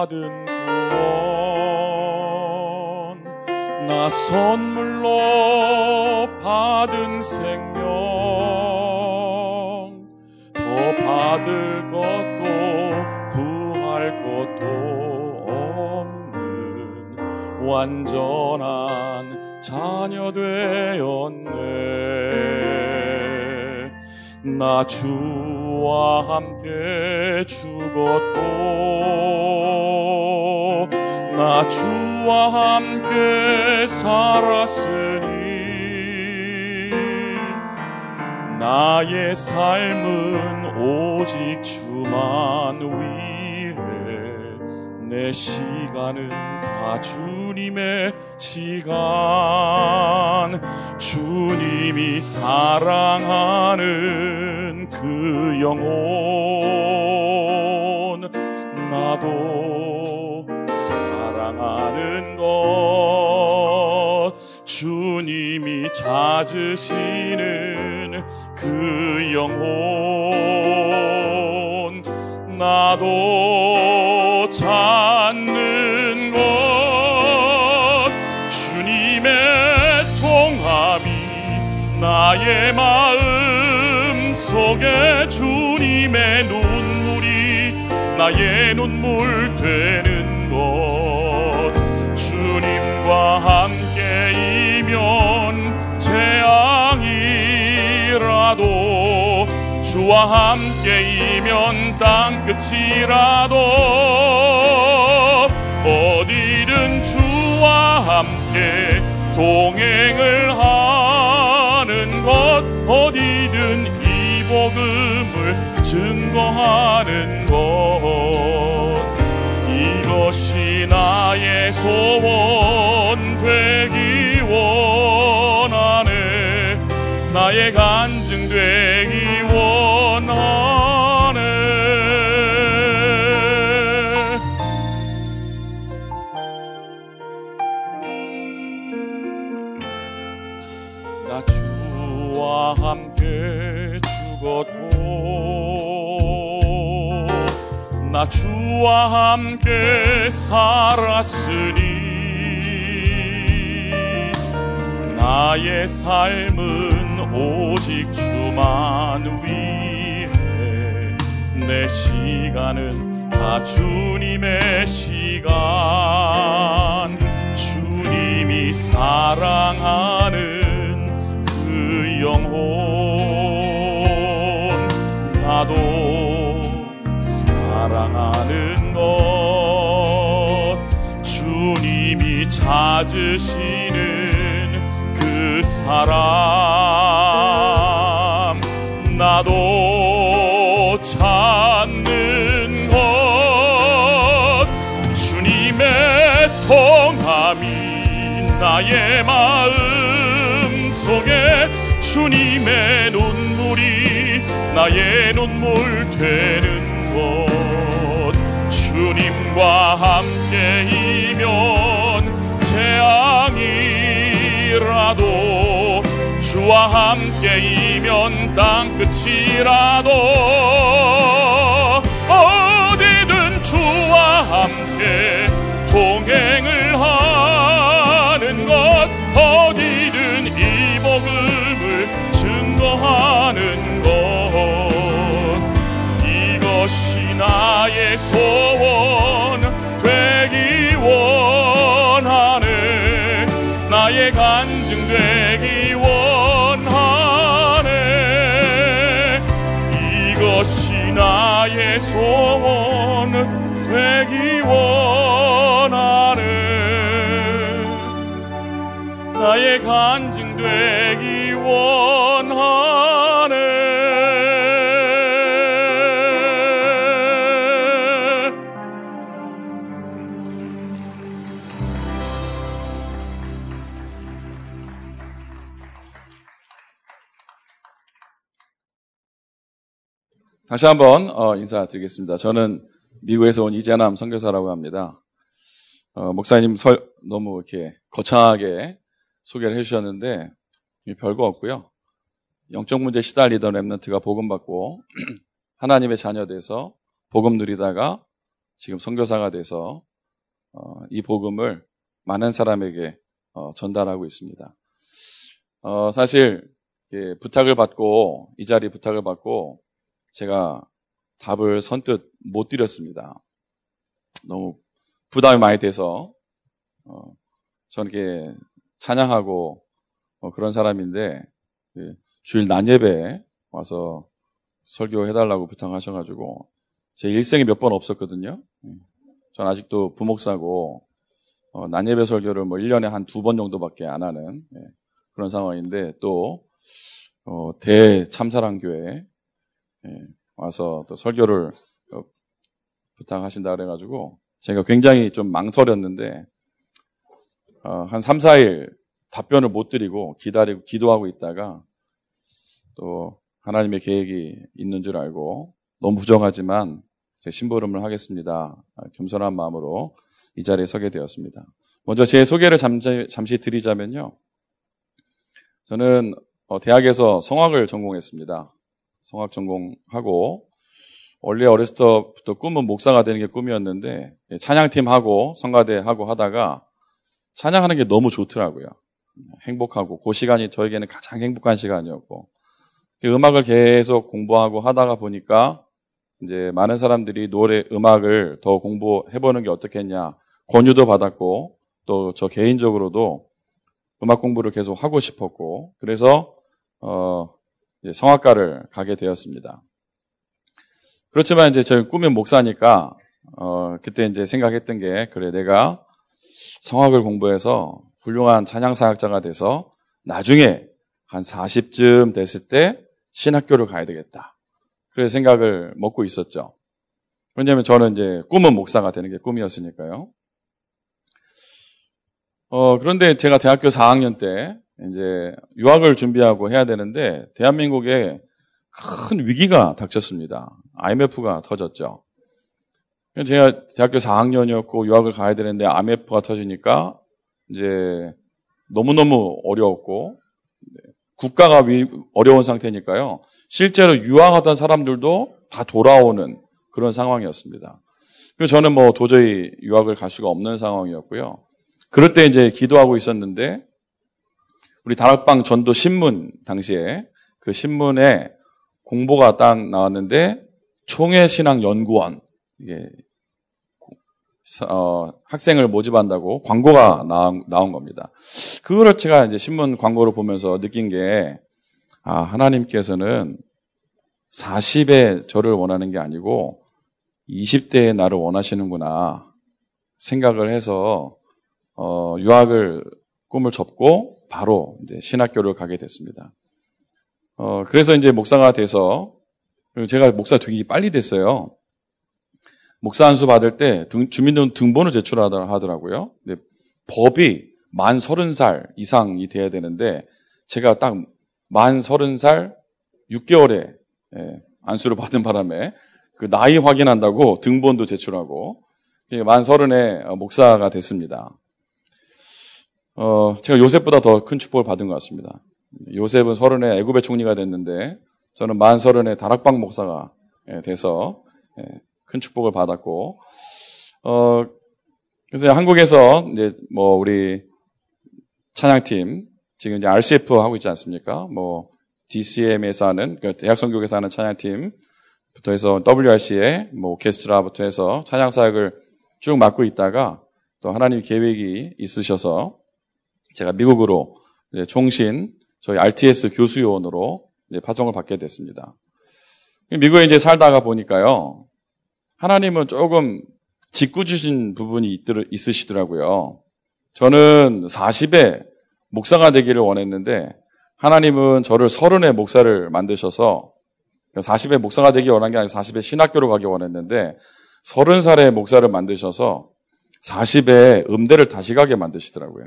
받은 구원. 나 선물로 받은 생명. 더 받을 것도 구할 것도 없는 완전한 자녀 되었네. 나 주와 함께 죽었고 나 주와 함께 살았으니 나의 삶은 오직 주만 위해 내 시간은 다 주님의 시간. 주님이 사랑하는 찾으시는 그 영혼. 나도 찾는 것 주님의 통함이 나의 마음 속에 주님의 눈물이 나의 눈물 되는 재앙이라도 주와 함께이면 땅 끝이라도 어디든 주와 함께 동행을 하는 것 어디든 이 복음을 증거하는 것. 이것이 나의 소원 되 나의 간증 되기 원하네. 나 주와 함께 죽었고 나 주와 함께 살았으니 나의 삶은 오직 주만 위해 내 시간은 다 주님의 시간. 주님이 사랑하는 그 영혼. 나도 사랑하는 것. 주님이 찾으시는 그 사람 나의 눈물 되는 것 주님과 함께이면 재앙이라도 주와 함께이면 땅끝이라도 다시 한번 어, 인사드리겠습니다. 저는 미국에서 온 이재남 선교사라고 합니다. 어, 목사님 설, 너무 이렇게 거창하게 소개를 해주셨는데 별거 없고요. 영적 문제 시달리던 랩런트가 복음 받고 하나님의 자녀 돼서 복음 누리다가 지금 선교사가 돼서 어, 이 복음을 많은 사람에게 어, 전달하고 있습니다. 어, 사실 부탁을 받고 이 자리 부탁을 받고 제가 답을 선뜻 못 드렸습니다. 너무 부담이 많이 돼서 어, 저는 이렇게 찬양하고 어, 그런 사람인데 그 주일 난예배 와서 설교해달라고 부탁하셔가지고 제 일생에 몇 번 없었거든요. 전 아직도 부목사고 어, 난예배 설교를 뭐 1년에 한 두 번 정도밖에 안 하는 예, 그런 상황인데 또 어, 대참사랑교회 예, 와서 또 설교를 어, 부탁하신다 그래가지고 제가 굉장히 좀 망설였는데 어, 한 3, 4일 답변을 못 드리고 기다리고 기도하고 있다가 또 하나님의 계획이 있는 줄 알고 너무 부정하지만 제 심부름을 하겠습니다. 겸손한 마음으로 이 자리에 서게 되었습니다. 먼저 제 소개를 잠시, 잠시 드리자면요. 저는 어, 대학에서 성악을 전공했습니다. 성악 전공하고 원래 어렸을 때부터 꿈은 목사가 되는 게 꿈이었는데 찬양팀하고 성가대하고 하다가 찬양하는 게 너무 좋더라고요. 행복하고 그 시간이 저에게는 가장 행복한 시간이었고 그 음악을 계속 공부하고 하다가 보니까 이제 많은 사람들이 노래 음악을 더 공부해 보는 게 어떻겠냐 권유도 받았고 또 저 개인적으로도 음악 공부를 계속 하고 싶었고 그래서 어 성악가를 가게 되었습니다. 그렇지만 이제 저희 꿈이 목사니까 어 그때 이제 생각했던 게 그래 내가 성악을 공부해서 훌륭한 찬양 사역자가 돼서 나중에 한 40쯤 됐을 때 신학교를 가야 되겠다. 그래서 생각을 먹고 있었죠. 왜냐하면 저는 이제 꿈은 목사가 되는 게 꿈이었으니까요. 어, 그런데 제가 대학교 4학년 때 이제 유학을 준비하고 해야 되는데 대한민국에 큰 위기가 닥쳤습니다. IMF가 터졌죠. 제가 대학교 4학년이었고 유학을 가야 되는데 IMF가 터지니까 이제 너무너무 어려웠고 국가가 어려운 상태니까요. 실제로 유학하던 사람들도 다 돌아오는 그런 상황이었습니다. 그래서 저는 뭐 도저히 유학을 갈 수가 없는 상황이었고요. 그럴 때 이제 기도하고 있었는데 우리 다락방 전도 신문 당시에 그 신문에 공보가 딱 나왔는데 총회 신앙 연구원 이게 어, 학생을 모집한다고 광고가 나온, 나온 겁니다. 그거를 제가 이제 신문 광고를 보면서 느낀 게, 아, 하나님께서는 40에 저를 원하는 게 아니고 20대의 나를 원하시는구나 생각을 해서, 어, 유학을 꿈을 접고 바로 이제 신학교를 가게 됐습니다. 어, 그래서 이제 목사가 돼서, 제가 목사 되게 빨리 됐어요. 목사 한 수 받을 때 등, 주민등 등본을 제출하더라고요. 근데 법이 만 서른 살 이상이 돼야 되는데 제가 딱 만 서른 살 6개월에 예, 안수를 받은 바람에 그 나이 확인한다고 등본도 제출하고 만 서른에 목사가 됐습니다. 어, 제가 요셉보다 더 큰 축복을 받은 것 같습니다. 요셉은 서른에 애굽의 총리가 됐는데 저는 만 서른에 다락방 목사가 예, 돼서 예, 큰 축복을 받았고, 어, 그래서 한국에서 이제 뭐 우리 찬양팀, 지금 이제 RCF 하고 있지 않습니까? 뭐 DCM에서 하는, 그 대학성교에서 하는 찬양팀부터 해서 WRC에 뭐 오케스트라부터 해서 찬양 사역을 쭉 맡고 있다가 또 하나님 계획이 있으셔서 제가 미국으로 총신 저희 RTS 교수요원으로 파송을 받게 됐습니다. 미국에 이제 살다가 보니까요. 하나님은 조금 짓궂으신 부분이 있으시더라고요. 저는 40에 목사가 되기를 원했는데 하나님은 저를 30에 목사를 만드셔서 40에 목사가 되기 원한 게 아니고 40에 신학교로 가기 원했는데 30살에 목사를 만드셔서 40에 음대를 다시 가게 만드시더라고요.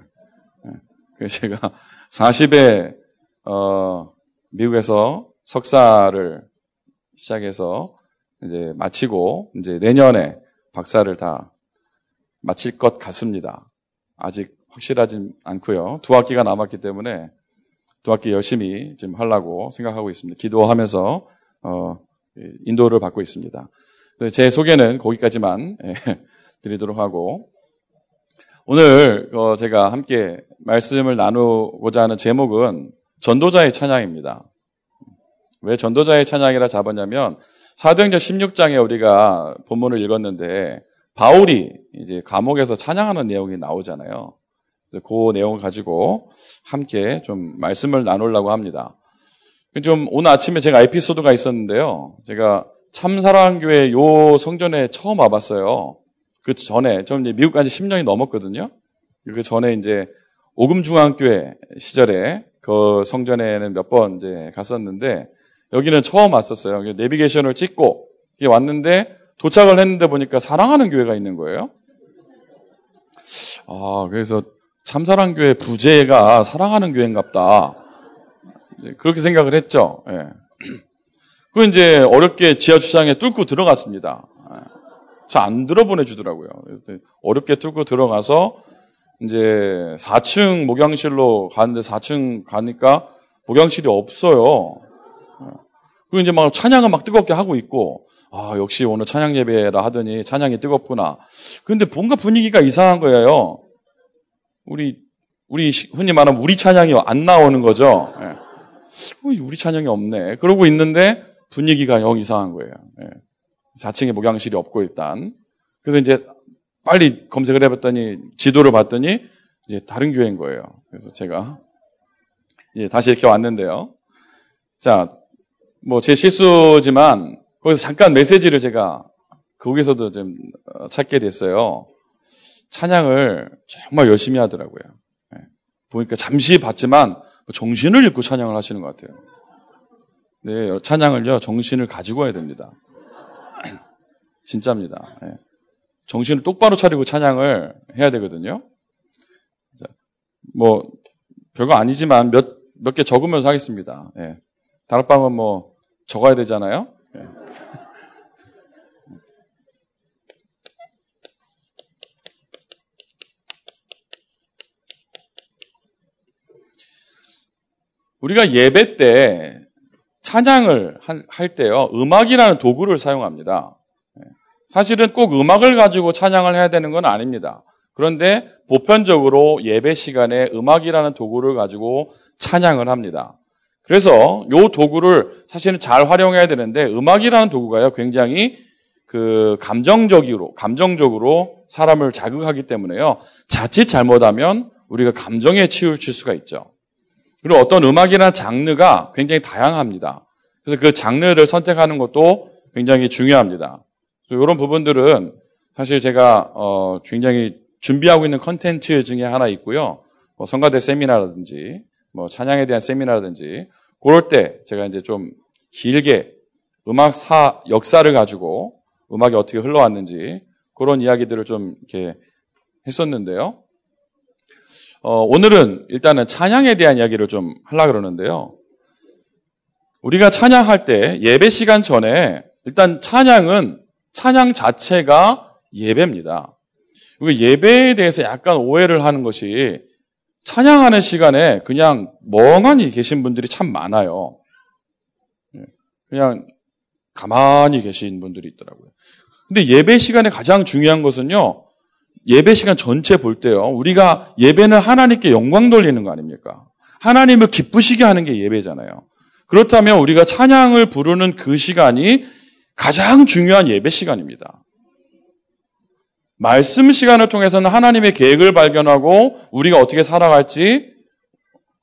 예. 그래서 제가 40에 어, 미국에서 석사를 시작해서 이제 마치고 이제 내년에 박사를 다 마칠 것 같습니다. 아직 확실하진 않고요. 두 학기가 남았기 때문에 두 학기 열심히 지금 하려고 생각하고 있습니다. 기도하면서 어, 인도를 받고 있습니다. 네, 제 소개는 거기까지만 예, 드리도록 하고 오늘 어, 제가 함께 말씀을 나누고자 하는 제목은 전도자의 찬양입니다. 왜 전도자의 찬양이라 잡았냐면 사도행전 16장에 우리가 본문을 읽었는데 바울이 이제 감옥에서 찬양하는 내용이 나오잖아요. 그 내용을 가지고 함께 좀 말씀을 나누려고 합니다. 좀 오늘 아침에 제가 에피소드가 있었는데요. 제가 참사랑교회 요 성전에 처음 와봤어요. 그 전에 좀 이제 미국 간지 10년이 넘었거든요. 그 전에 이제 오금중앙교회 시절에 그 성전에는 몇 번 이제 갔었는데 여기는 처음 왔었어요. 내비게이션을 찍고 왔는데 도착을 했는데 보니까 사랑하는 교회가 있는 거예요. 아, 그래서 참사랑 교회 부재가 사랑하는 교회인갑다. 그렇게 생각을 했죠. 예. 그 이제 어렵게 지하 주차장에 뚫고 들어갔습니다. 예. 잘안 들어 보내주더라고요. 어렵게 뚫고 들어가서 이제 4층 목양실로 가는데 4층 가니까 목양실이 없어요. 그리고 이제 막 찬양을 막 뜨겁게 하고 있고, 아, 역시 오늘 찬양 예배라 하더니 찬양이 뜨겁구나. 근데 뭔가 분위기가 이상한 거예요. 우리, 우리 흔히 말하면 우리 찬양이 안 나오는 거죠. 예. 우리 찬양이 없네. 그러고 있는데 분위기가 영 이상한 거예요. 예. 4층에 목양실이 없고 일단. 그래서 이제 빨리 검색을 해봤더니 지도를 봤더니 이제 다른 교회인 거예요. 그래서 제가 예, 다시 이렇게 왔는데요. 자, 뭐 제 실수지만 거기서 잠깐 메시지를 제가 거기서도 좀 어, 찾게 됐어요. 찬양을 정말 열심히 하더라고요. 예. 보니까 잠시 봤지만 정신을 잃고 찬양을 하시는 것 같아요. 네, 찬양을요, 정신을 가지고 해야 됩니다. 진짜입니다. 네. 정신을 똑바로 차리고 찬양을 해야 되거든요. 뭐, 별거 아니지만 몇, 몇 개 적으면서 하겠습니다. 네. 다락방은 뭐, 적어야 되잖아요. 네. 우리가 예배 때 찬양을 할 때요, 음악이라는 도구를 사용합니다. 사실은 꼭 음악을 가지고 찬양을 해야 되는 건 아닙니다. 그런데 보편적으로 예배 시간에 음악이라는 도구를 가지고 찬양을 합니다. 그래서 이 도구를 사실은 잘 활용해야 되는데 음악이라는 도구가요 굉장히 그 감정적으로 감정적으로 사람을 자극하기 때문에요 자칫 잘못하면 우리가 감정에 치우칠 수가 있죠. 그리고 어떤 음악이나 장르가 굉장히 다양합니다. 그래서 그 장르를 선택하는 것도 굉장히 중요합니다. 이런 부분들은 사실 제가 어 굉장히 준비하고 있는 컨텐츠 중에 하나 있고요. 뭐 성가대 세미나라든지 뭐 찬양에 대한 세미나라든지 그럴 때 제가 이제 좀 길게 음악 사 역사를 가지고 음악이 어떻게 흘러왔는지 그런 이야기들을 좀 이렇게 했었는데요. 어, 오늘은 일단은 찬양에 대한 이야기를 좀 하려고 그러는데요. 우리가 찬양할 때 예배 시간 전에 일단 찬양은 찬양 자체가 예배입니다. 예배에 대해서 약간 오해를 하는 것이 찬양하는 시간에 그냥 멍하니 계신 분들이 참 많아요. 예, 그냥 가만히 계신 분들이 있더라고요. 근데 예배 시간에 가장 중요한 것은요, 예배 시간 전체 볼 때요, 우리가 예배는 하나님께 영광 돌리는 거 아닙니까? 하나님을 기쁘시게 하는 게 예배잖아요. 그렇다면 우리가 찬양을 부르는 그 시간이 가장 중요한 예배 시간입니다. 말씀 시간을 통해서는 하나님의 계획을 발견하고 우리가 어떻게 살아갈지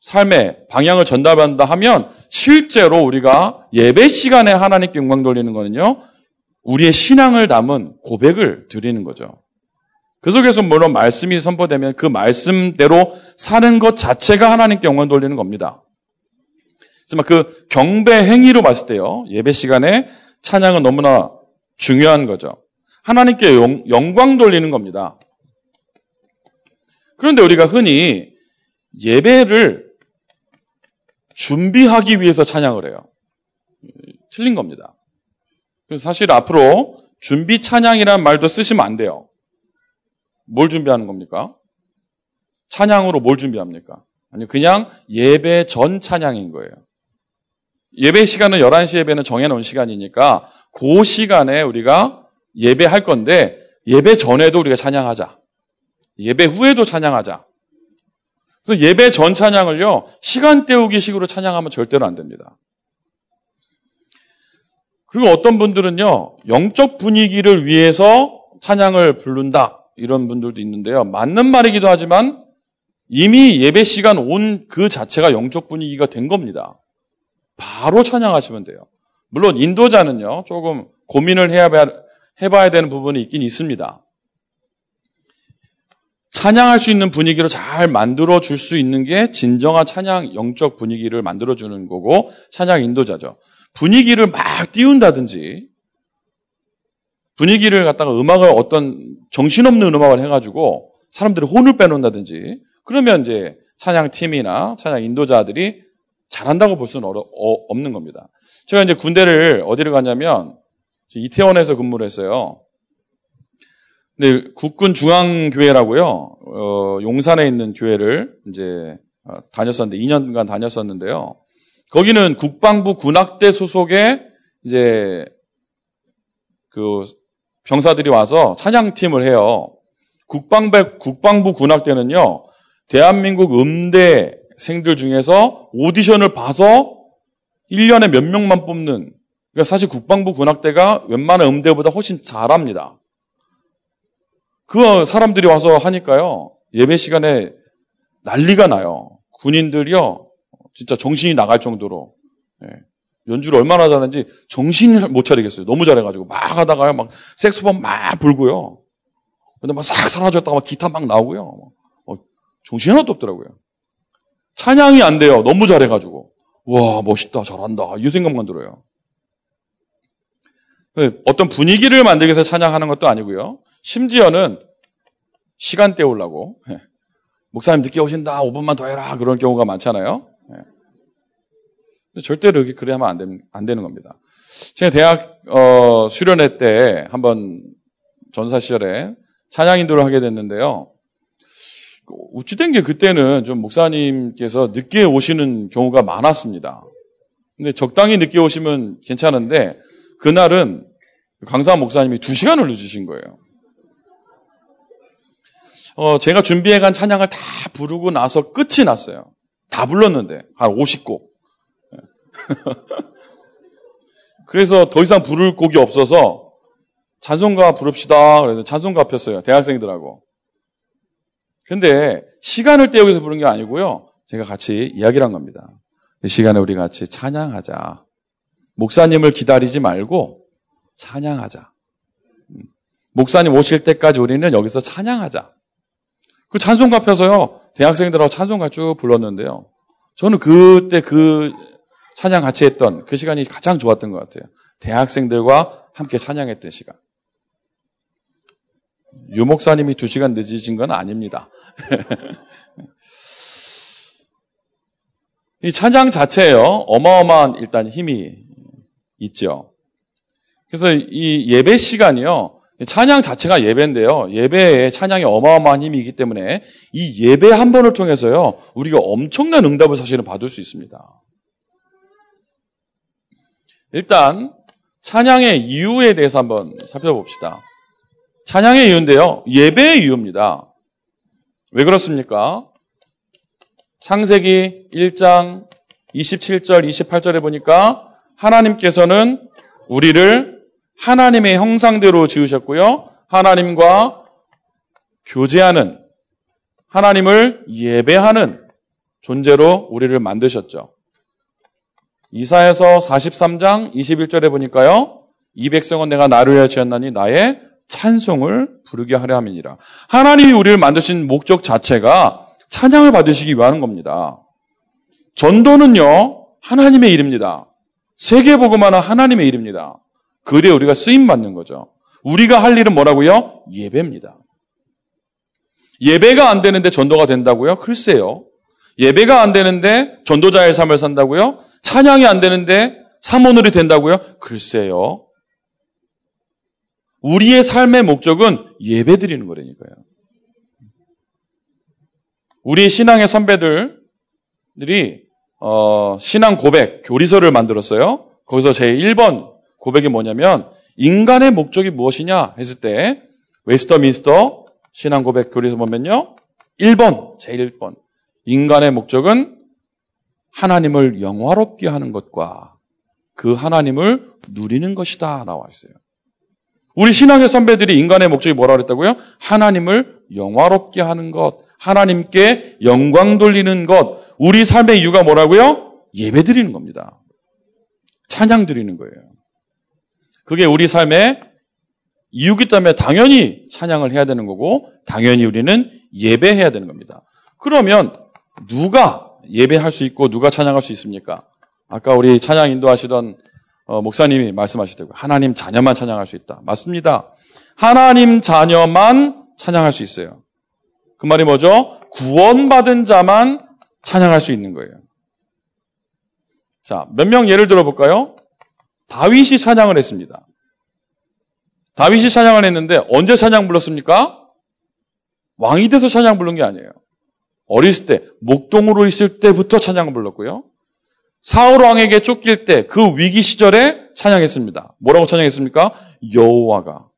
삶의 방향을 전달한다 하면 실제로 우리가 예배 시간에 하나님께 영광 돌리는 거는요, 우리의 신앙을 담은 고백을 드리는 거죠. 그 속에서 물론 말씀이 선포되면 그 말씀대로 사는 것 자체가 하나님께 영광 돌리는 겁니다. 하지만 그 경배 행위로 봤을 때요, 예배 시간에 찬양은 너무나 중요한 거죠. 하나님께 영, 영광 돌리는 겁니다. 그런데 우리가 흔히 예배를 준비하기 위해서 찬양을 해요. 틀린 겁니다. 사실 앞으로 준비 찬양이란 말도 쓰시면 안 돼요. 뭘 준비하는 겁니까? 찬양으로 뭘 준비합니까? 아니, 그냥 예배 전 찬양인 거예요. 예배 시간은 11시 예배는 정해놓은 시간이니까 그 시간에 우리가 예배할 건데 예배 전에도 우리가 찬양하자. 예배 후에도 찬양하자. 그래서 예배 전 찬양을요, 시간 때우기 식으로 찬양하면 절대로 안 됩니다. 그리고 어떤 분들은요, 영적 분위기를 위해서 찬양을 부른다. 이런 분들도 있는데요. 맞는 말이기도 하지만 이미 예배 시간 온 그 자체가 영적 분위기가 된 겁니다. 바로 찬양하시면 돼요. 물론 인도자는요, 조금 고민을 해야, 해봐야 되는 부분이 있긴 있습니다. 찬양할 수 있는 분위기로 잘 만들어 줄 수 있는 게 진정한 찬양 영적 분위기를 만들어 주는 거고 찬양 인도자죠. 분위기를 막 띄운다든지 분위기를 갖다가 음악을 어떤 정신없는 음악을 해가지고 사람들이 혼을 빼놓는다든지 그러면 이제 찬양 팀이나 찬양 인도자들이 잘한다고 볼 수는 어려, 어, 없는 겁니다. 제가 이제 군대를 어디를 가냐면 이태원에서 근무를 했어요. 네, 국군 중앙교회라고요. 어, 용산에 있는 교회를 이제 어, 다녔었는데 2년간 다녔었는데요. 거기는 국방부 군악대 소속의 이제 그 병사들이 와서 찬양팀을 해요. 국방부, 국방부 군악대는요, 대한민국 음대생들 중에서 오디션을 봐서 1년에 몇 명만 뽑는, 그러니까 사실 국방부 군악대가 웬만한 음대보다 훨씬 잘합니다. 그 사람들이 와서 하니까요. 예배 시간에 난리가 나요. 군인들이요. 진짜 정신이 나갈 정도로. 예. 연주를 얼마나 잘하는지 정신을 못 차리겠어요. 너무 잘해가지고. 막 하다가요. 막 색소폰 막 불고요. 근데 막 싹 사라졌다가 막 기타 막 나오고요. 어, 정신 하나도 없더라고요. 찬양이 안 돼요. 너무 잘해가지고. 와, 멋있다. 잘한다. 이 생각만 들어요. 어떤 분위기를 만들기 위해서 찬양하는 것도 아니고요. 심지어는 시간 때우려고 예. 목사님 늦게 오신다 5분만 더 해라 그런 경우가 많잖아요. 예. 절대로 이렇게 그래 하면 안, 되, 안 되는 겁니다. 제가 대학 어, 수련회 때 한번 전사 시절에 찬양 인도를 하게 됐는데요. 우찌된 게 그때는 좀 목사님께서 늦게 오시는 경우가 많았습니다. 근데 적당히 늦게 오시면 괜찮은데 그날은 강사 목사님이 두 시간을 늦으신 거예요. 어, 제가 준비해간 찬양을 다 부르고 나서 끝이 났어요. 다 불렀는데 한 50곡. 그래서 더 이상 부를 곡이 없어서 찬송가 부릅시다. 그래서 찬송가 폈어요. 대학생들하고. 근데 시간을 때우기 위해서 부른 게 아니고요. 제가 같이 이야기를 한 겁니다. 이 시간에 우리 같이 찬양하자. 목사님을 기다리지 말고 찬양하자. 음. 목사님 오실 때까지 우리는 여기서 찬양하자. 그 찬송가 펴서요, 대학생들하고 찬송가 쭉 불렀는데요. 저는 그때 그 찬양 같이 했던 그 시간이 가장 좋았던 것 같아요. 대학생들과 함께 찬양했던 시간. 유 목사님이 두 시간 늦으신 건 아닙니다. 이 찬양 자체에요, 어마어마한 일단 힘이 있죠. 그래서 이 예배 시간이요, 찬양 자체가 예배인데요. 예배에 찬양이 어마어마한 힘이 있기 때문에 이 예배 한 번을 통해서요. 우리가 엄청난 응답을 사실은 받을 수 있습니다. 일단 찬양의 이유에 대해서 한번 살펴봅시다. 찬양의 이유인데요. 예배의 이유입니다. 왜 그렇습니까? 창세기 1장 27절, 28절에 보니까 하나님께서는 우리를 하나님의 형상대로 지으셨고요. 하나님과 교제하는 하나님을 예배하는 존재로 우리를 만드셨죠. 이사에서 43장 21절에 보니까요. 이 백성은 내가 나를 위하여 지었나니 나의 찬송을 부르게 하려 함이니라. 하나님이 우리를 만드신 목적 자체가 찬양을 받으시기 위한 겁니다. 전도는요. 하나님의 일입니다. 세계 복음화는 하나님의 일입니다. 그래 우리가 쓰임 받는 거죠. 우리가 할 일은 뭐라고요? 예배입니다. 예배가 안 되는데 전도가 된다고요? 글쎄요. 예배가 안 되는데 전도자의 삶을 산다고요? 찬양이 안 되는데 사모늘이 된다고요? 글쎄요. 우리의 삶의 목적은 예배 드리는 거라니까요. 우리 신앙의 선배들이 어, 신앙 고백 교리서를 만들었어요. 거기서 제 1번 고백이 뭐냐면 인간의 목적이 무엇이냐 했을 때 웨스터민스터 신앙 고백 교리에서 보면요. 1번, 제일 1번. 인간의 목적은 하나님을 영화롭게 하는 것과 그 하나님을 누리는 것이다 나와 있어요. 우리 신앙의 선배들이 인간의 목적이 뭐라 그랬다고요? 하나님을 영화롭게 하는 것, 하나님께 영광 돌리는 것, 우리 삶의 이유가 뭐라고요? 예배 드리는 겁니다. 찬양 드리는 거예요. 그게 우리 삶의 이유기 때문에 당연히 찬양을 해야 되는 거고, 당연히 우리는 예배해야 되는 겁니다. 그러면 누가 예배할 수 있고 누가 찬양할 수 있습니까? 아까 우리 찬양 인도하시던 어, 목사님이 말씀하시더라고요. 하나님 자녀만 찬양할 수 있다. 맞습니다. 하나님 자녀만 찬양할 수 있어요. 그 말이 뭐죠? 구원받은 자만 찬양할 수 있는 거예요. 자, 몇 명 예를 들어볼까요? 다윗이 찬양을 했습니다. 다윗이 찬양을 했는데 언제 찬양 불렀습니까? 왕이 돼서 찬양 부른 게 아니에요. 어렸을 때, 목동으로 있을 때부터 찬양을 불렀고요. 사울 왕에게 쫓길 때 그 위기 시절에 찬양했습니다. 뭐라고 찬양했습니까? 여호와가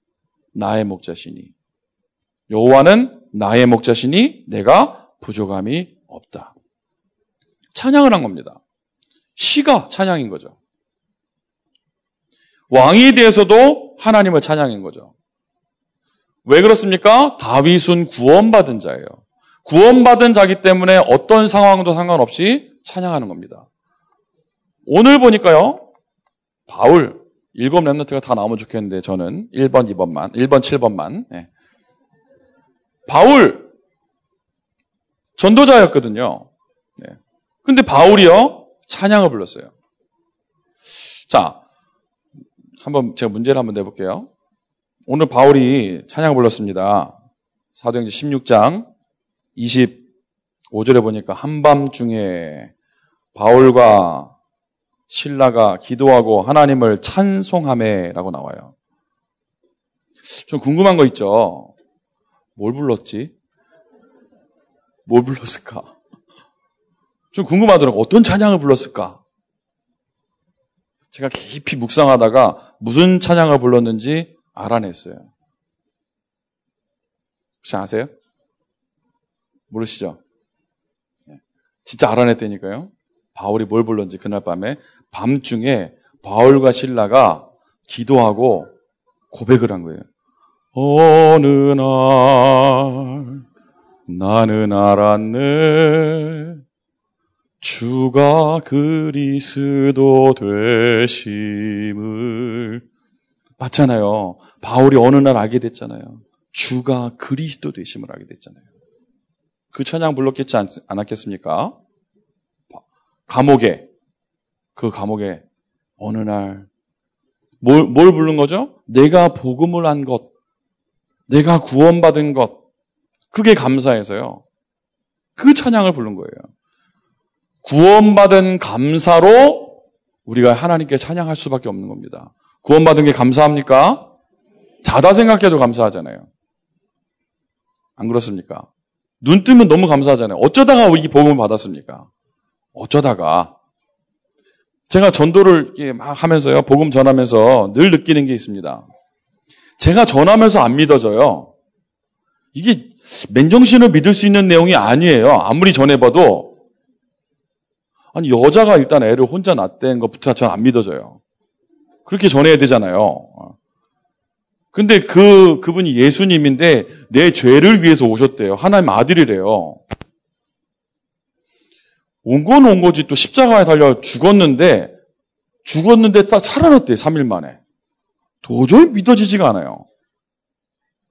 나의 목자시니 여호와는 나의 목자시니 내가 부족함이 없다. 찬양을 한 겁니다. 시가 찬양인 거죠. 왕에 대해서도 하나님을 찬양인 거죠. 왜 그렇습니까? 다윗은 구원받은 자예요. 구원받은 자기 때문에 어떤 상황도 상관없이 찬양하는 겁니다. 오늘 보니까요, 바울, 일곱 랩너트가 다 나오면 좋겠는데, 저는 1번, 2번만, 1번, 7번만. 네. 바울, 전도자였거든요. 네. 근데 바울이요, 찬양을 불렀어요. 자, 한번 제가 문제를 한번 내볼게요. 오늘 바울이 찬양을 불렀습니다. 사도행전 16장 25절에 보니까 한밤중에 바울과 신라가 기도하고 하나님을 찬송함에라고 나와요. 좀 궁금한 거 있죠? 뭘 불렀지? 뭘 불렀을까? 좀 궁금하더라고. 어떤 찬양을 불렀을까? 제가 깊이 묵상하다가 무슨 찬양을 불렀는지 알아냈어요. 혹시 아세요? 모르시죠? 네. 진짜 알아냈다니까요. 바울이 뭘 불렀는지 그날 밤에 밤중에 바울과 신라가 기도하고 고백을 한 거예요. 어느 날 나는 알았네 주가 그리스도 되심을 맞잖아요. 바울이 어느 날 알게 됐잖아요. 주가 그리스도 되심을 알게 됐잖아요. 그 찬양 불렀겠지 않, 않았겠습니까? 감옥에 그 감옥에 어느 날 뭘, 뭘 부른 거죠? 내가 복음을 한 것, 내가 구원받은 것, 그게 감사해서요. 그 찬양을 부른 거예요. 구원받은 감사로 우리가 하나님께 찬양할 수밖에 없는 겁니다. 구원받은 게 감사합니까? 자다 생각해도 감사하잖아요. 안 그렇습니까? 눈 뜨면 너무 감사하잖아요. 어쩌다가 우리 복음을 받았습니까? 어쩌다가 제가 전도를 막 하면서요, 복음 전하면서 늘 느끼는 게 있습니다. 제가 전하면서 안 믿어져요. 이게 맨정신을 믿을 수 있는 내용이 아니에요. 아무리 전해봐도. 아니, 여자가 일단 애를 혼자 낳던 것부터 전 안 믿어져요. 그렇게 전해야 되잖아요. 근데 그, 그분이 예수님인데 내 죄를 위해서 오셨대요. 하나님 아들이래요. 온 건 온 거지 또 십자가에 달려 죽었는데 죽었는데 딱 살아났대 3일 만에. 도저히 믿어지지가 않아요.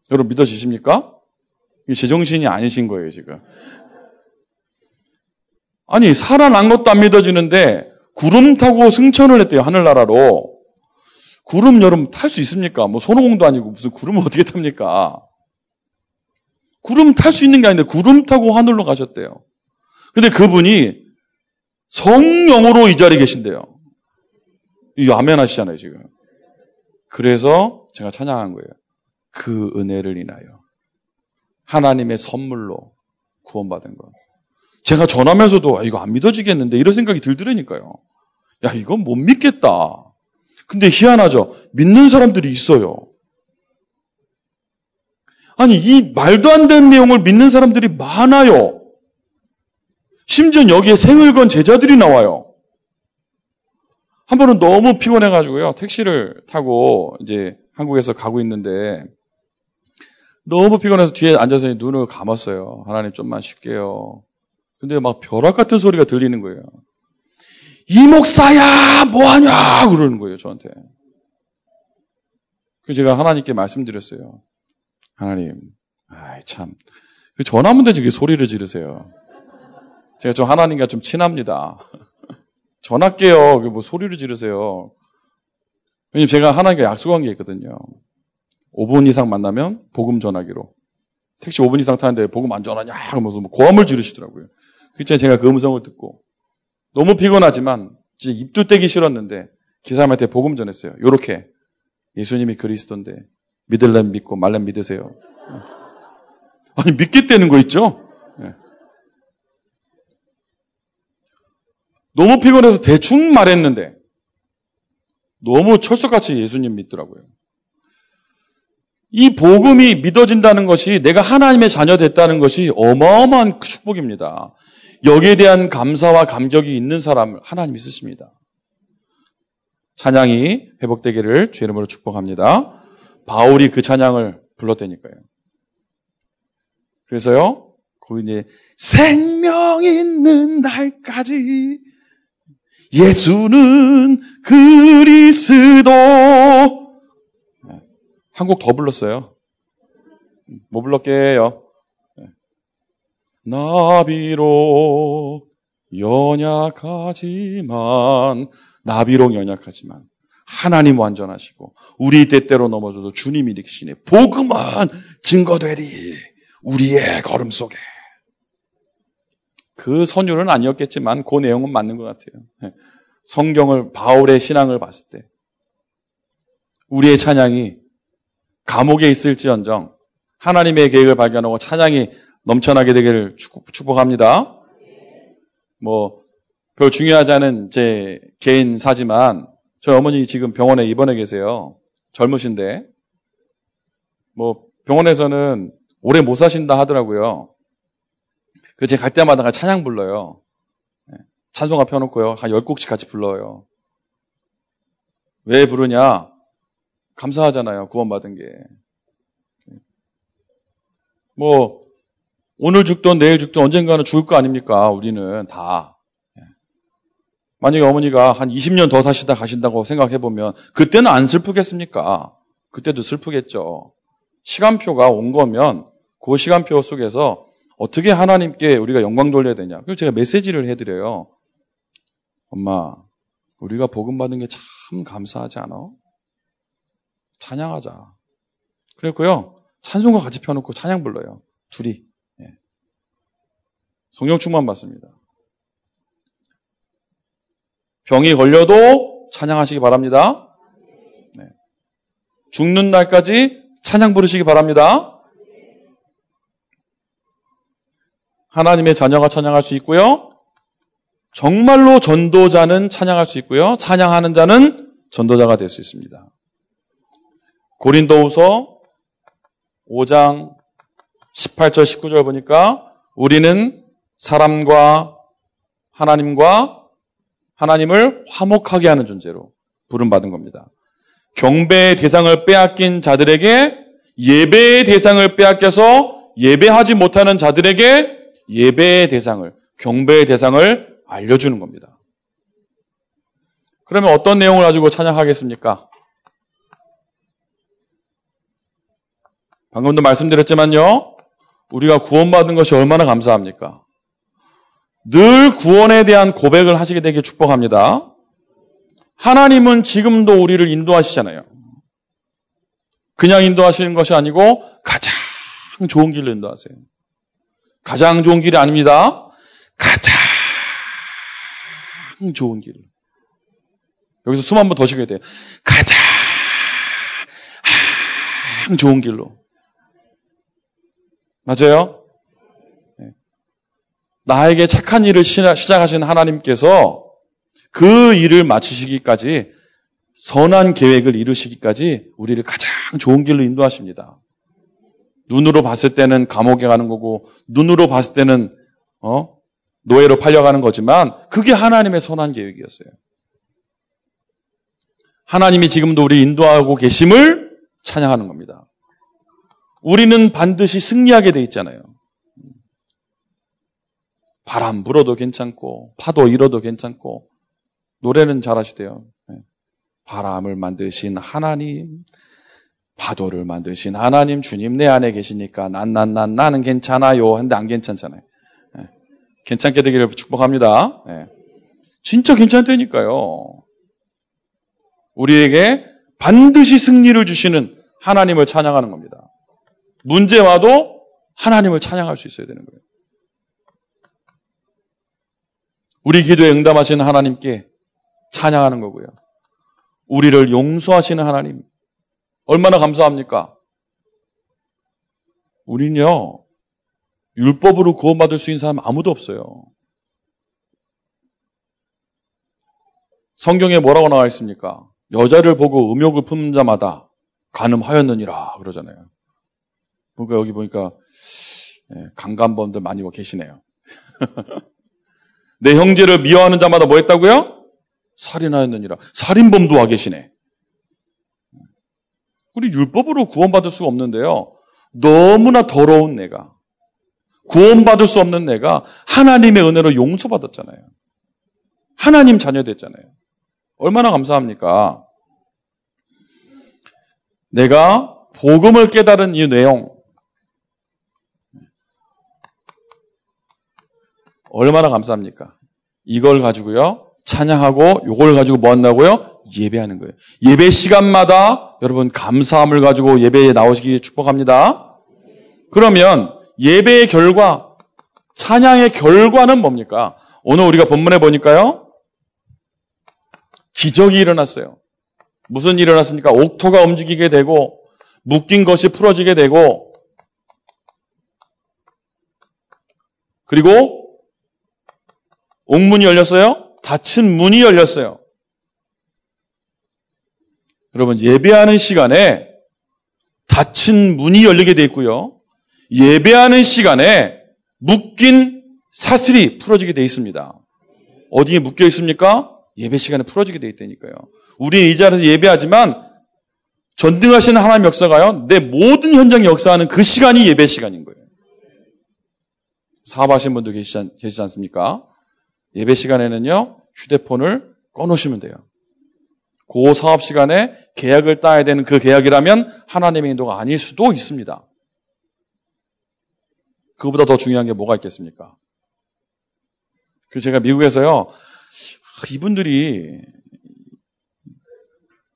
여러분 믿어지십니까? 제정신이 아니신 거예요 지금. 아니 살아난 것도 안 믿어지는데 구름 타고 승천을 했대요 하늘나라로. 구름 여름 탈 수 있습니까? 뭐 손오공도 아니고 무슨 구름을 어떻게 탑니까? 구름 탈 수 있는 게 아닌데 구름 타고 하늘로 가셨대요. 근데 그분이 성령으로 이 자리에 계신대요. 이 아멘 하시잖아요, 지금. 그래서 제가 찬양한 거예요. 그 은혜를 인하여. 하나님의 선물로 구원받은 것. 제가 전하면서도 아, 이거 안 믿어지겠는데 이런 생각이 들더라니까요. 야, 이건 못 믿겠다. 근데 희한하죠. 믿는 사람들이 있어요. 아니, 이 말도 안 되는 내용을 믿는 사람들이 많아요. 심지어 여기에 생을 건 제자들이 나와요. 한 번은 너무 피곤해가지고요. 택시를 타고 이제 한국에서 가고 있는데 너무 피곤해서 뒤에 앉아서 눈을 감았어요. 하나님 좀만 쉴게요. 근데 막 벼락 같은 소리가 들리는 거예요. 이 목사야 뭐하냐 그러는 거예요 저한테. 그 제가 하나님께 말씀드렸어요. 하나님, 아이 참, 그 전화면 되지 그 소리를 지르세요. 제가 좀 하나님과 좀 친합니다. 전할게요. 뭐 소리를 지르세요. 왜냐면 제가 하나님과 약속한 게 있거든요. 5분 이상 만나면 복음 전하기로. 택시 5분 이상 타는데 복음 안 전하냐? 하면서 뭐 고함을 지르시더라고요. 그때 제가 그 음성을 듣고 너무 피곤하지만 진짜 입도 떼기 싫었는데 기사님한테 복음 전했어요. 요렇게 예수님이 그리스도인데 믿을래 믿고 말래 믿으세요. 아니 믿겠다는 거 있죠? 네. 너무 피곤해서 대충 말했는데 너무 철석같이 예수님 믿더라고요. 이 복음이 믿어진다는 것이 내가 하나님의 자녀 됐다는 것이 어마어마한 축복입니다. 여기에 대한 감사와 감격이 있는 사람을 하나님 있으십니다. 찬양이 회복되기를 주 이름으로 축복합니다. 바울이 그 찬양을 불렀다니까요. 그래서요, 거기 이제 생명 있는 날까지 예수는 그리스도 네. 한곡 더 불렀어요. 뭐 불렀게요? 네. 나비로 연약하지만 나비로 연약하지만 하나님 완전하시고 우리 때때로 넘어져도 주님이 일으키시네. 복음은 증거되리 우리의 걸음 속에. 그 선율은 아니었겠지만 그 내용은 맞는 것 같아요. 예. 성경을 바울의 신앙을 봤을 때 우리의 찬양이 감옥에 있을지언정 하나님의 계획을 발견하고 찬양이 넘쳐나게 되기를 축복합니다. 뭐 별 중요하지 않은 제 개인 사지만 저희 어머니 지금 병원에 입원해 계세요. 젊으신데 뭐 병원에서는 오래 못 사신다 하더라고요. 그 제가 갈 때마다 찬양 불러요. 네. 찬송가 펴놓고요. 한열 곡씩 같이 불러요. 왜 부르냐? 감사하잖아요. 구원받은 게. 뭐, 오늘 죽든 내일 죽든 언젠가는 죽을 거 아닙니까? 우리는 다. 네. 만약에 어머니가 한 20년 더 사시다 가신다고 생각해 보면, 그때는 안 슬프겠습니까? 그때도 슬프겠죠. 시간표가 온 거면, 그 시간표 속에서 어떻게 하나님께 우리가 영광 돌려야 되냐? 그래서 제가 메시지를 해드려요. 엄마, 우리가 복음 받은 게 참 감사하지 않아? 찬양하자. 그랬고요. 찬송가 같이 펴놓고 찬양 불러요. 둘이. 예. 성령 충만 받습니다. 병이 걸려도 찬양하시기 바랍니다. 네. 죽는 날까지 찬양 부르시기 바랍니다. 하나님의 자녀가 찬양할 수 있고요. 정말로 전도자는 찬양할 수 있고요. 찬양하는 자는 전도자가 될 수 있습니다. 고린도후서 5장 18절 19절 보니까 우리는 사람과 하나님과 하나님을 화목하게 하는 존재로 부름받은 겁니다. 경배의 대상을 빼앗긴 자들에게 예배의 대상을 빼앗겨서 예배하지 못하는 자들에게 예배의 대상을, 경배의 대상을 알려주는 겁니다. 그러면 어떤 내용을 가지고 찬양하겠습니까? 방금도 말씀드렸지만요, 우리가 구원받은 것이 얼마나 감사합니까? 늘 구원에 대한 고백을 하시게 되길 축복합니다. 하나님은 지금도 우리를 인도하시잖아요. 그냥 인도하시는 것이 아니고 가장 좋은 길로 인도하세요. 가장 좋은 길이 아닙니다. 가장 좋은 길. 여기서 숨 한 번 더 쉬게 돼요. 가장 좋은 길로. 맞아요? 네. 나에게 착한 일을 시작하신 하나님께서 그 일을 마치시기까지 선한 계획을 이루시기까지 우리를 가장 좋은 길로 인도하십니다. 눈으로 봤을 때는 감옥에 가는 거고 눈으로 봤을 때는 어? 노예로 팔려가는 거지만 그게 하나님의 선한 계획이었어요. 하나님이 지금도 우리 인도하고 계심을 찬양하는 겁니다. 우리는 반드시 승리하게 돼 있잖아요. 바람 불어도 괜찮고 파도 일어도 괜찮고 노래는 잘하시대요. 네. 바람을 만드신 하나님, 파도를 만드신 하나님 주님 내 안에 계시니까 난 난 난 나는 괜찮아요. 근데 안 괜찮잖아요. 네. 괜찮게 되기를 축복합니다. 네. 진짜 괜찮다니까요. 우리에게 반드시 승리를 주시는 하나님을 찬양하는 겁니다. 문제 와도 하나님을 찬양할 수 있어야 되는 거예요. 우리 기도에 응답하시는 하나님께 찬양하는 거고요. 우리를 용서하시는 하나님. 얼마나 감사합니까? 우리는요, 율법으로 구원받을 수 있는 사람 아무도 없어요. 성경에 뭐라고 나와 있습니까? 여자를 보고 음욕을 품는 자마다 가늠하였느니라 그러잖아요. 그러니까 여기 보니까 예, 강간범들 많이 계시네요. 내 형제를 미워하는 자마다 뭐 했다고요? 살인하였느니라. 살인범도 와 계시네. 우리 율법으로 구원받을 수 없는데요. 너무나 더러운 내가, 구원받을 수 없는 내가 하나님의 은혜로 용서받았잖아요. 하나님 자녀 됐잖아요. 얼마나 감사합니까? 내가 복음을 깨달은 이 내용, 얼마나 감사합니까? 이걸 가지고요, 찬양하고, 이걸 가지고 뭐 한다고요? 예배하는 거예요. 예배 시간마다 여러분 감사함을 가지고 예배에 나오시기 축복합니다. 그러면 예배의 결과, 찬양의 결과는 뭡니까? 오늘 우리가 본문에 보니까요, 기적이 일어났어요. 무슨 일이 일어났습니까? 옥토가 움직이게 되고, 묶인 것이 풀어지게 되고, 그리고 옥문이 열렸어요? 닫힌 문이 열렸어요. 여러분, 예배하는 시간에 닫힌 문이 열리게 돼 있고요. 예배하는 시간에 묶인 사슬이 풀어지게 돼 있습니다. 어디에 묶여 있습니까? 예배 시간에 풀어지게 돼 있다니까요. 우리 이 자리에서 예배하지만 전등하시는 하나님 역사가요. 내 모든 현장 역사하는 그 시간이 예배 시간인 거예요. 사업하신 분도 계시지, 계시지 않습니까? 예배 시간에는요, 휴대폰을 꺼놓으시면 돼요. 그 사업 시간에 계약을 따야 되는 그 계약이라면 하나님의 인도가 아닐 수도 있습니다. 그보다 더 중요한 게 뭐가 있겠습니까? 그 제가 미국에서요, 이분들이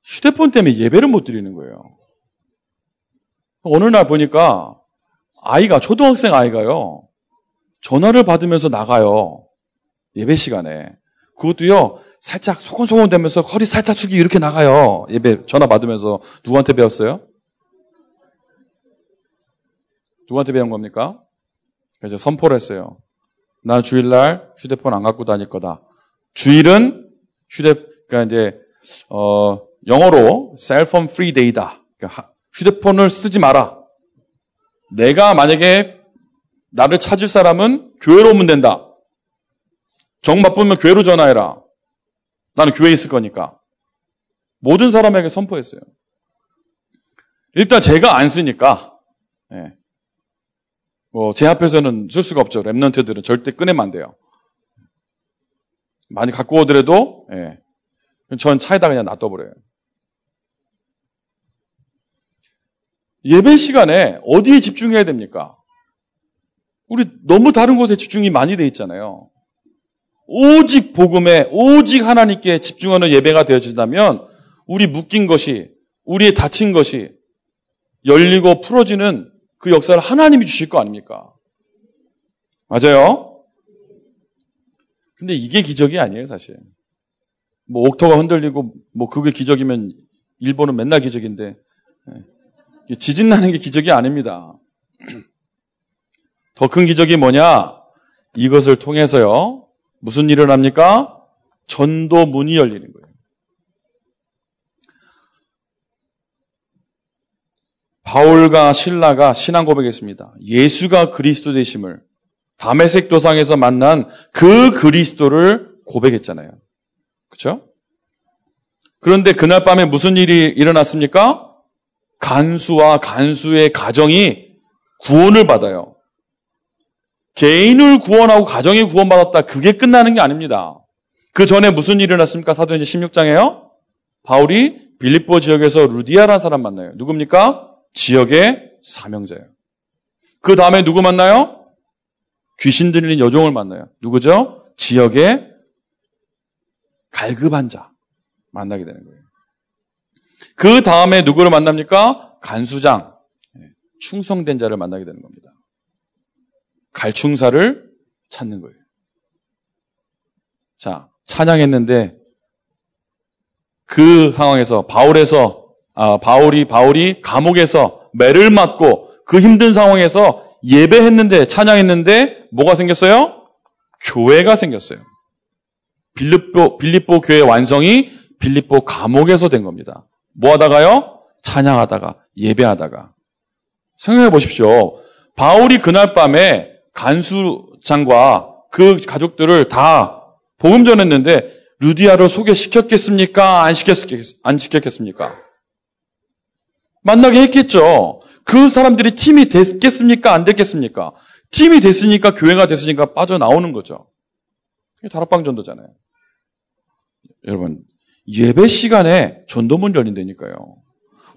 휴대폰 때문에 예배를 못 드리는 거예요. 어느 날 보니까 아이가, 초등학생 아이가요, 전화를 받으면서 나가요. 예배 시간에. 그것도요, 살짝 소곤소곤 되면서 허리 살짝 축이 이렇게 나가요. 예배 전화 받으면서. 누구한테 배웠어요? 누구한테 배운 겁니까? 그래서 선포를 했어요. 난 주일날 휴대폰 안 갖고 다닐 거다. 주일은 휴대, 그러니까 이제, 어, 영어로 cell phone free day다. 휴대폰을 쓰지 마라. 내가 만약에 나를 찾을 사람은 교회로 오면 된다. 정 바쁘면 교회로 전화해라. 나는 교회에 있을 거니까. 모든 사람에게 선포했어요. 일단 제가 안 쓰니까, 예. 뭐, 제 앞에서는 쓸 수가 없죠. remnant들은 절대 꺼내면 안 돼요. 많이 갖고 오더라도, 예. 전 차에다 그냥 놔둬버려요. 예배 시간에 어디에 집중해야 됩니까? 우리 너무 다른 곳에 집중이 많이 돼 있잖아요. 오직 복음에 오직 하나님께 집중하는 예배가 되어진다면 우리 묶인 것이 우리의 다친 것이 열리고 풀어지는 그 역사를 하나님이 주실 거 아닙니까? 맞아요? 근데 이게 기적이 아니에요, 사실. 뭐 옥토가 흔들리고 뭐 그게 기적이면 일본은 맨날 기적인데 예. 지진 나는 게 기적이 아닙니다. 더 큰 기적이 뭐냐? 이것을 통해서요. 무슨 일을 합니까? 전도 문이 열리는 거예요. 바울과 신라가 신앙 고백했습니다. 예수가 그리스도 되심을 담에색 도상에서 만난 그 그리스도를 고백했잖아요. 그렇죠? 그런데 그날 밤에 무슨 일이 일어났습니까? 간수와 간수의 가정이 구원을 받아요. 개인을 구원하고 가정이 구원받았다. 그게 끝나는 게 아닙니다. 그 전에 무슨 일이 일어났습니까? 사도행전 16장에요. 바울이 빌립보 지역에서 루디아라는 사람 만나요. 누굽니까? 지역의 사명자예요. 그 다음에 누구 만나요? 귀신 들린 여종을 만나요. 누구죠? 지역의 갈급한 자 만나게 되는 거예요. 그 다음에 누구를 만납니까? 간수장, 예, 충성된 자를 만나게 되는 겁니다. 갈충사를 찾는 거예요. 자, 찬양했는데 그 상황에서 바울에서 아, 바울이 바울이 감옥에서 매를 맞고 그 힘든 상황에서 예배했는데 찬양했는데 뭐가 생겼어요? 교회가 생겼어요. 빌립보 빌립보 교회 완성이 빌립보 감옥에서 된 겁니다. 뭐 하다가요? 찬양하다가 예배하다가 생각해 보십시오. 바울이 그날 밤에 간수장과 그 가족들을 다 복음 전했는데 루디아를 소개시켰겠습니까? 안, 시켰, 안 시켰겠습니까? 만나게 했겠죠. 그 사람들이 팀이 됐겠습니까? 안 됐겠습니까? 팀이 됐으니까 교회가 됐으니까 빠져나오는 거죠. 다락방 전도잖아요. 여러분, 예배 시간에 전도문 열린다니까요.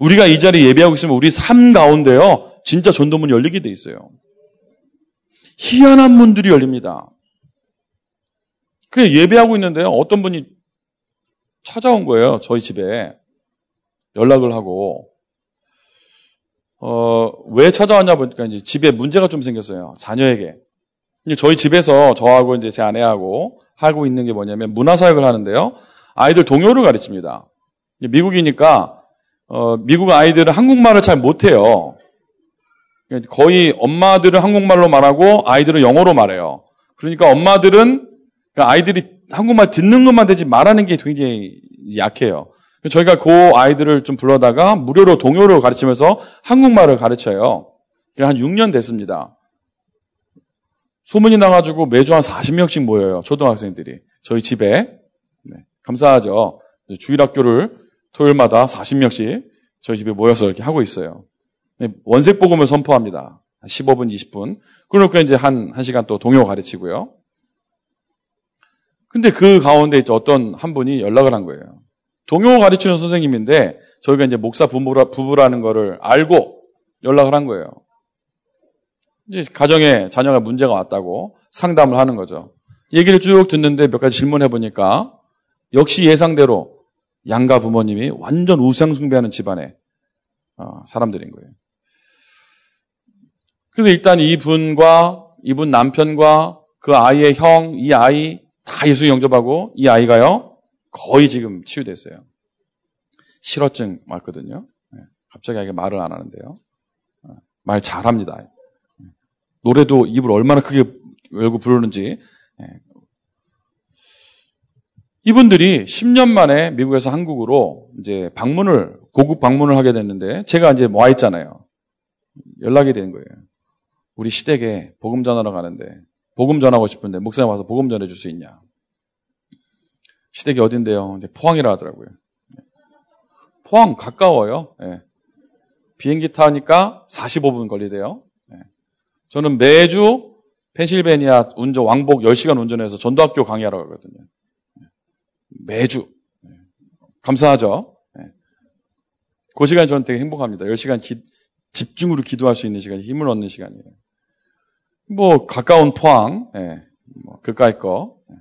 우리가 이 자리에 예배하고 있으면 우리 삶 가운데요. 진짜 전도문 열리게 돼 있어요. 희한한 문들이 열립니다. 그 예배하고 있는데요. 어떤 분이 찾아온 거예요. 저희 집에. 연락을 하고. 어, 왜 찾아왔냐 보니까 이제 집에 문제가 좀 생겼어요. 자녀에게. 이제 저희 집에서 저하고 이제 제 아내하고 하고 있는 게 뭐냐면 문화사역을 하는데요. 아이들 동요를 가르칩니다. 미국이니까, 어, 미국 아이들은 한국말을 잘 못해요. 거의 엄마들은 한국말로 말하고 아이들은 영어로 말해요. 그러니까 엄마들은 그러니까 아이들이 한국말 듣는 것만 되지 말하는 게 굉장히 약해요. 저희가 그 아이들을 좀 불러다가 무료로 동요를 가르치면서 한국말을 가르쳐요. 한 6년 됐습니다. 소문이 나가지고 매주 한 40명씩 모여요. 초등학생들이. 저희 집에. 네, 감사하죠. 주일학교를 토요일마다 40명씩 저희 집에 모여서 이렇게 하고 있어요. 네, 원색 복음을 선포합니다. 15분, 20분. 그러니까 이제 한, 한 시간 또 동요 가르치고요. 근데 그 가운데 이제 어떤 한 분이 연락을 한 거예요. 동요 가르치는 선생님인데 저희가 이제 목사 부부라, 부부라는 거를 알고 연락을 한 거예요. 이제 가정에 자녀가 문제가 왔다고 상담을 하는 거죠. 얘기를 쭉 듣는데 몇 가지 질문해 보니까 역시 예상대로 양가 부모님이 완전 우상숭배하는 집안의 어, 사람들인 거예요. 그래서 일단 이분과 이분 남편과 그 아이의 형, 이 아이 다 예수 영접하고 이 아이가요 거의 지금 치유됐어요. 실어증 왔거든요. 네, 갑자기 아이가 말을 안 하는데요. 어, 말 잘합니다. 네, 노래도 입을 얼마나 크게 열고 부르는지. 네. 이분들이 10년 만에 미국에서 한국으로 이제 방문을 고급 방문을 하게 됐는데 제가 이제 와 있잖아요. 연락이 된 거예요. 우리 시댁에 복음 전하러 가는데 복음 전하고 싶은데 목사님 와서 복음 전해 줄 수 있냐? 시댁이 어딘데요? 포항이라 하더라고요. 포항 가까워요. 네. 비행기 타니까 45분 걸리대요. 네. 저는 매주 펜실베니아 운전 왕복 10시간 운전해서 전도학교 강의하러 가거든요. 네. 매주. 감사하죠. 그 시간이 저는 되게 행복합니다. 10시간 기, 집중으로 기도할 수 있는 시간이 힘을 얻는 시간이에요. 뭐 가까운 포항, 예, 뭐 그까이 거. 예.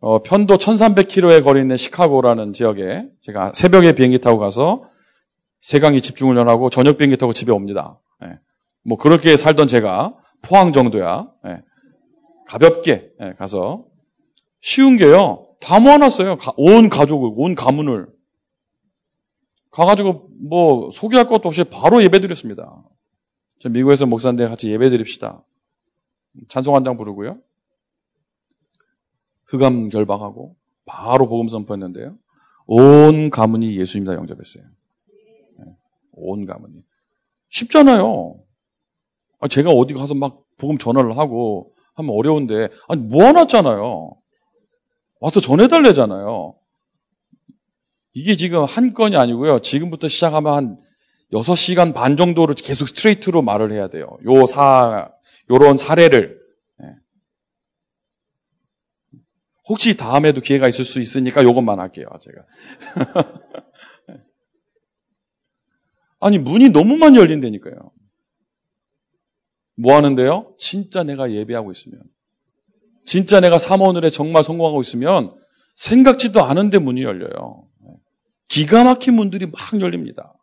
어, 편도 1300km에 거리 있는 시카고라는 지역에 제가 새벽에 비행기 타고 가서 세강이 집중훈련하고 저녁 비행기 타고 집에 옵니다. 예. 뭐 그렇게 살던 제가 포항 정도야. 예. 가볍게 예, 가서 쉬운 게요. 다 모아놨어요. 온 가족을, 온 가문을. 가가지고 뭐 소개할 것도 없이 바로 예배 드렸습니다. 저 미국에서 목사인데 같이 예배 드립시다. 찬송 한 장 부르고요. 흑암 결박하고 바로 복음 선포했는데요. 온 가문이 예수님다 영접했어요. 온 가문이. 쉽잖아요. 아, 제가 어디 가서 막 복음 전화를 하고 하면 어려운데, 아니, 모아놨잖아요. 와서 전해달래잖아요. 이게 지금 한 건이 아니고요. 지금부터 시작하면 한 6시간 반 정도를 계속 스트레이트로 말을 해야 돼요. 요 사, 요런 사례를. 예. 혹시 다음에도 기회가 있을 수 있으니까 요것만 할게요, 제가. 아니, 문이 너무 많이 열린다니까요. 뭐 하는데요? 진짜 내가 예배하고 있으면. 진짜 내가 사모늘에 정말 성공하고 있으면 생각지도 않은데 문이 열려요. 기가 막힌 문들이 막 열립니다.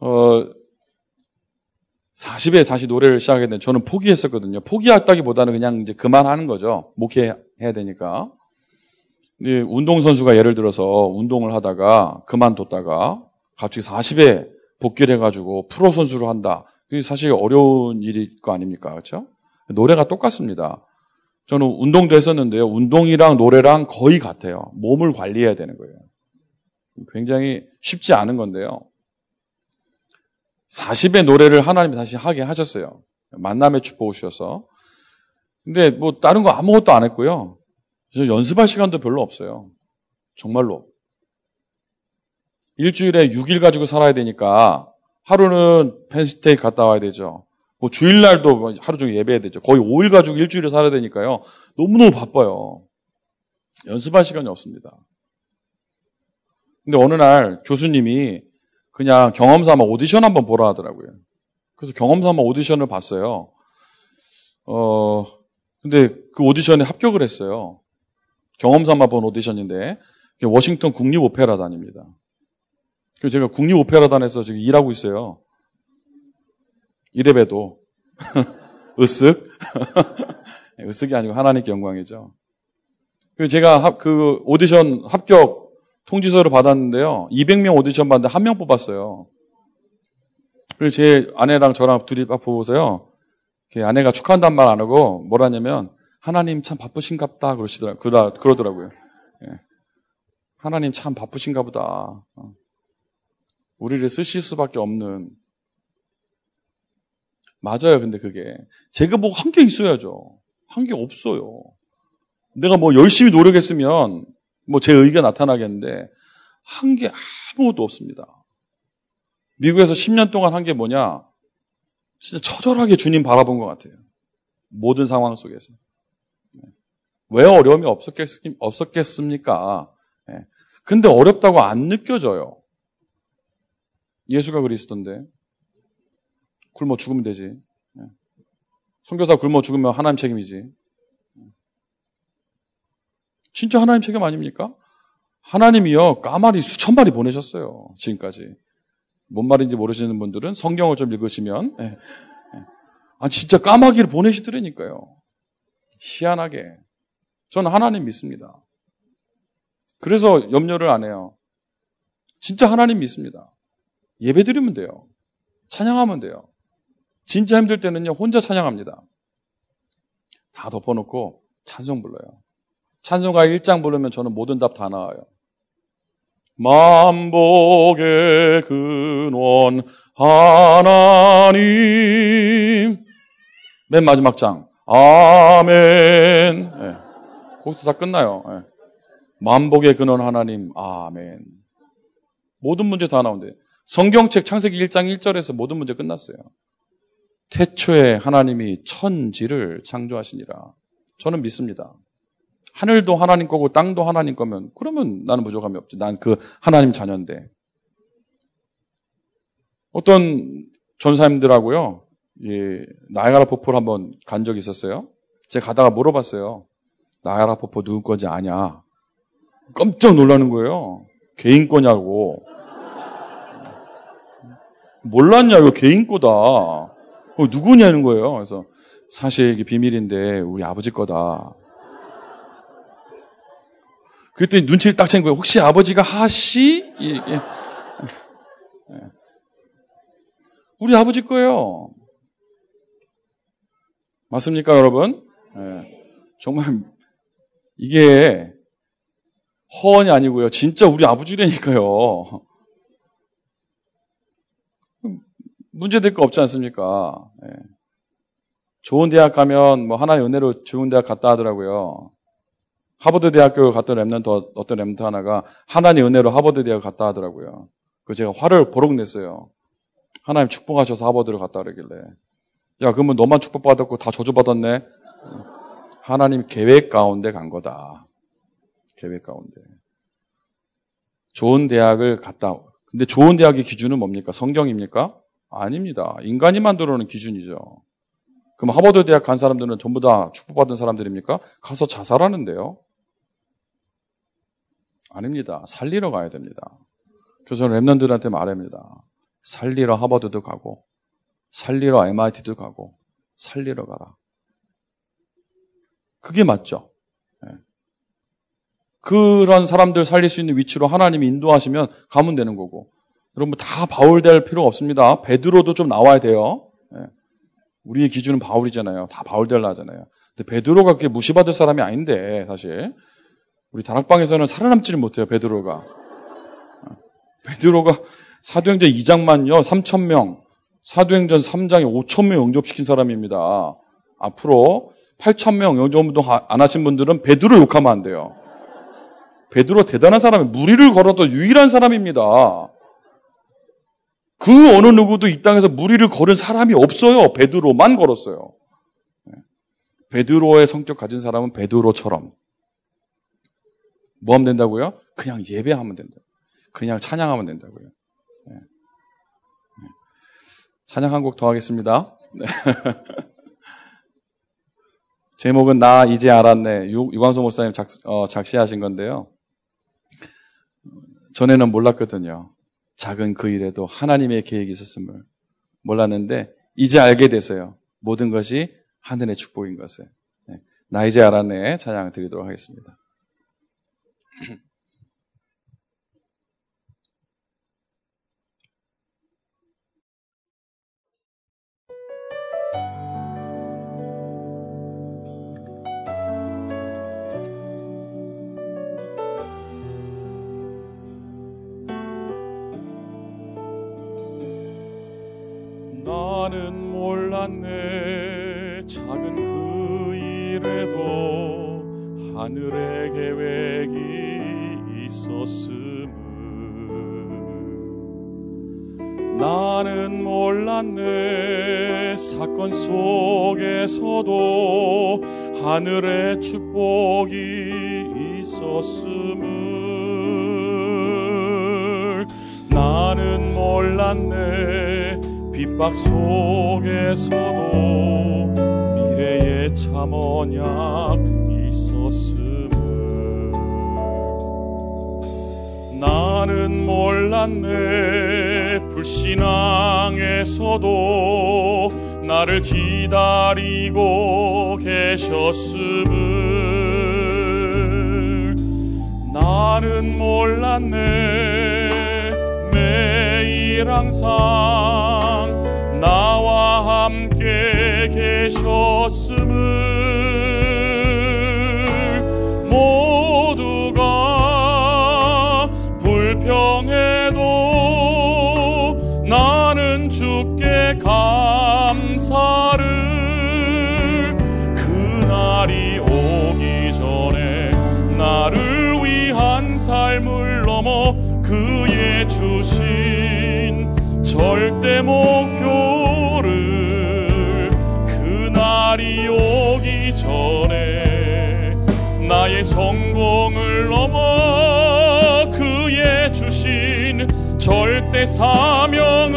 어, 40에 다시 노래를 시작하게 된 저는 포기했었거든요. 포기했다기보다는 그냥 이제 그만하는 거죠. 목회해야 되니까. 운동선수가 예를 들어서 운동을 하다가 그만뒀다가 갑자기 40에 복귀를 해가지고 프로 선수로 한다. 그게 사실 어려운 일일 거 아닙니까? 그렇죠? 노래가 똑같습니다. 저는 운동도 했었는데요. 운동이랑 노래랑 거의 같아요. 몸을 관리해야 되는 거예요. 굉장히 쉽지 않은 건데요. 40의 노래를 하나님이 다시 하게 하셨어요. 만남의 축복을 주셔서. 근데 뭐 다른 거 아무것도 안 했고요. 연습할 시간도 별로 없어요. 정말로. 일주일에 6일 가지고 살아야 되니까 하루는 펜스테이 갔다 와야 되죠. 뭐 주일날도 뭐 하루 종일 예배해야 되죠. 거의 5일 가지고 일주일에 살아야 되니까요. 너무너무 바빠요. 연습할 시간이 없습니다. 근데 어느 날 교수님이 그냥 경험 삼아 오디션 한번 보라 하더라고요. 그래서 경험 삼아 오디션을 봤어요. 어, 근데 그 오디션에 합격을 했어요. 경험 삼아 본 오디션인데, 워싱턴 국립오페라단입니다. 그래서 제가 국립오페라단에서 지금 일하고 있어요. 이래봬도. 으쓱. 으쓱이 아니고 하나님께 영광이죠. 그 제가 그 오디션 합격 통지서를 받았는데요. 200명 오디션 받는데 한 명 뽑았어요. 그래서 제 아내랑 저랑 둘이 막 보고서요. 아내가 축하한다는 말 안 하고 뭐라냐면 하나님 참 바쁘신갑다 그러시더라 그러더라고요. 예. 하나님 참 바쁘신가 보다. 어. 우리를 쓰실 수밖에 없는 맞아요. 근데 그게 제가 뭐 한 게 있어야죠. 한 게 없어요. 내가 뭐 열심히 노력했으면 뭐 제 의가 나타나겠는데 한 게 아무것도 없습니다. 미국에서 10년 동안 한 게 뭐냐? 진짜 처절하게 주님 바라본 것 같아요. 모든 상황 속에서. 네. 왜 어려움이 없었겠, 습니까 네. 근데 어렵다고 안 느껴져요. 예수가 그리스도인데. 굶어 죽으면 되지. 선교사 굶어 죽으면 하나님 책임이지. 진짜 하나님 책임 아닙니까? 하나님이요, 까마리 수천 마리 보내셨어요. 지금까지. 뭔 말인지 모르시는 분들은 성경을 좀 읽으시면, 예, 예. 아, 진짜 까마귀를 보내시더라니까요. 희한하게. 저는 하나님 믿습니다. 그래서 염려를 안 해요. 진짜 하나님 믿습니다. 예배 드리면 돼요. 찬양하면 돼요. 진짜 힘들 때는요, 혼자 찬양합니다. 다 덮어놓고 찬송 불러요. 찬송가 1장 부르면 저는 모든 답 다 나와요. 만복의 근원 하나님 맨 마지막 장 아멘 네. 거기서 다 끝나요. 네. 만복의 근원 하나님 아멘 모든 문제 다 나온대. 성경책 창세기 1장 1절에서 모든 문제 끝났어요. 태초에 하나님이 천지를 창조하시니라. 저는 믿습니다. 하늘도 하나님 거고 땅도 하나님 거면 그러면 나는 부족함이 없지. 난 그 하나님 자녀인데. 어떤 전사님들하고요. 예, 나야가라 폭포를 한번 간 적이 있었어요. 제가 가다가 물어봤어요. 나야가라 폭포 누구 건지 아냐? 깜짝 놀라는 거예요. 개인 거냐고. 몰랐냐, 이거 개인 거다. 어, 누구냐는 거예요. 그래서 사실 이게 비밀인데 우리 아버지 거다. 그랬더니 눈치를 딱 챈 거예요. 혹시 아버지가 하시? 예, 예. 우리 아버지 거예요. 맞습니까, 여러분? 예. 정말 이게 허언이 아니고요. 진짜 우리 아버지라니까요. 문제될 거 없지 않습니까? 예. 좋은 대학 가면 뭐 하나님 은혜로 좋은 대학 갔다 하더라고요. 하버드 대학교 갔던 remnant 어떤 remnant 하나가 하나님 은혜로 하버드 대학 갔다 하더라고요. 그 제가 화를 보록 냈어요. 하나님 축복하셔서 하버드를 갔다 그러길래 야 그러면 너만 축복받았고 다 저주받았네. 하나님 계획 가운데 간 거다. 계획 가운데. 좋은 대학을 갔다. 근데 좋은 대학의 기준은 뭡니까? 성경입니까? 아닙니다. 인간이 만들어 놓은 기준이죠. 그럼 하버드 대학 간 사람들은 전부 다 축복받은 사람들입니까? 가서 자살하는데요. 아닙니다. 살리러 가야 됩니다. 그래서 랩런들한테 말합니다. 살리러 하버드도 가고, 살리러 MIT도 가고, 살리러 가라. 그게 맞죠. 네. 그런 사람들 살릴 수 있는 위치로 하나님이 인도하시면 가면 되는 거고. 여러분 다 바울 될 필요 없습니다. 베드로도 좀 나와야 돼요. 네. 우리의 기준은 바울이잖아요. 다 바울 될라 하잖아요. 근데 베드로가 그렇게 무시받을 사람이 아닌데 사실 우리 다락방에서는 살아남지를 못해요. 베드로가. 베드로가 사도행전 2장만요. 3천 명, 사도행전 3장에 5천 명 영접시킨 사람입니다. 앞으로 8천 명 영접운동 안 하신 분들은 베드로 욕하면 안 돼요. 베드로 대단한 사람이 무리를 걸어도 유일한 사람입니다. 그 어느 누구도 이 땅에서 무리를 걸은 사람이 없어요. 베드로만 걸었어요. 베드로의 성격 가진 사람은 베드로처럼 뭐 하면 된다고요? 그냥 예배하면 된다. 그냥 찬양하면 된다고요. 네. 네. 찬양 한 곡 더 하겠습니다. 네. 제목은 나 이제 알았네. 유, 유광수 목사님 작, 어, 작시하신 건데요. 전에는 몰랐거든요. 작은 그 일에도 하나님의 계획이 있었음을 몰랐는데 이제 알게 됐어요. 모든 것이 하늘의 축복인 것을. 네. 나 이제 알았네. 찬양 드리도록 하겠습니다. 나는 몰랐네. 작은 그 일에도 계획이 나는 몰랐네 사건 속에서도 하늘의 축복이 있었음을. 나는 몰랐네 핍박 속에서도 미래의 참 언약 나는 몰랐네. 불신앙에서도 나를 기다리고 계셨음을. 나는 몰랐네. 매일 항상 나와 함께 계셨음 절대 목표를 그날이 오기 전에 나의 성공을 넘어 그의 주신 절대 사명을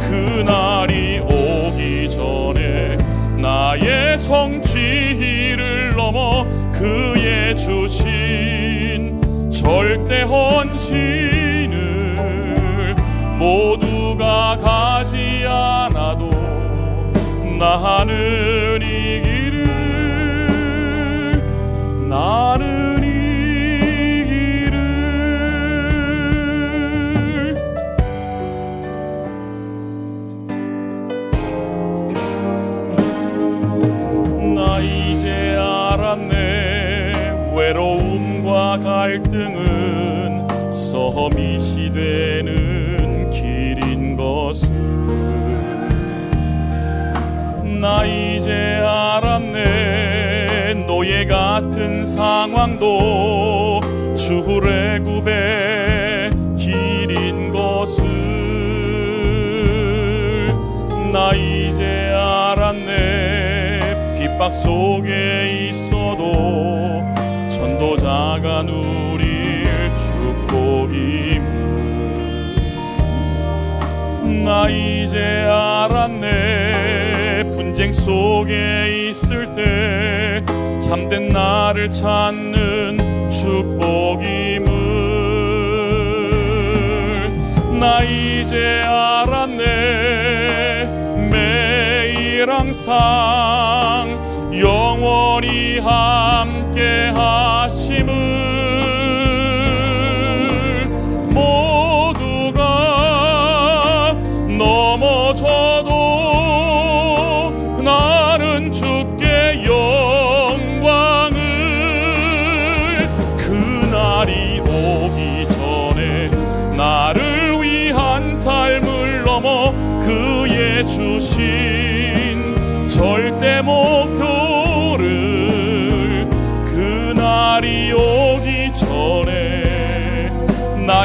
그날이 오기 전에 나의 성취를 넘어 그의 주신 절대 헌신 가 가지 않아도 나는 이 길을 나는 이 길을. 나 이제 알았네. 외로움과 갈등은 같은 상황도 주레굽의 길인 것을 나 이제 알았네. 핍박 속에 있어도 전도자가 누릴 축복임. 나 이제 알았네. 분쟁 속에 있을 때 참된 나를 찾는 축복임을 나 이제 알았네. 매일 항상 영원히 함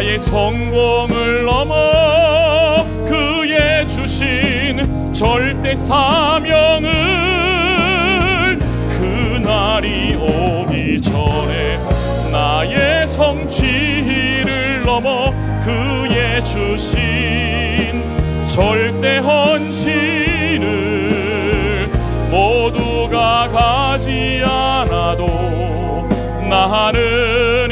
나의 성공을 넘어 그의 주신 절대 사명을 그날이 오기 전에 나의 성취를 넘어 그의 주신 절대 헌신을 모두가 가지 않아도 나는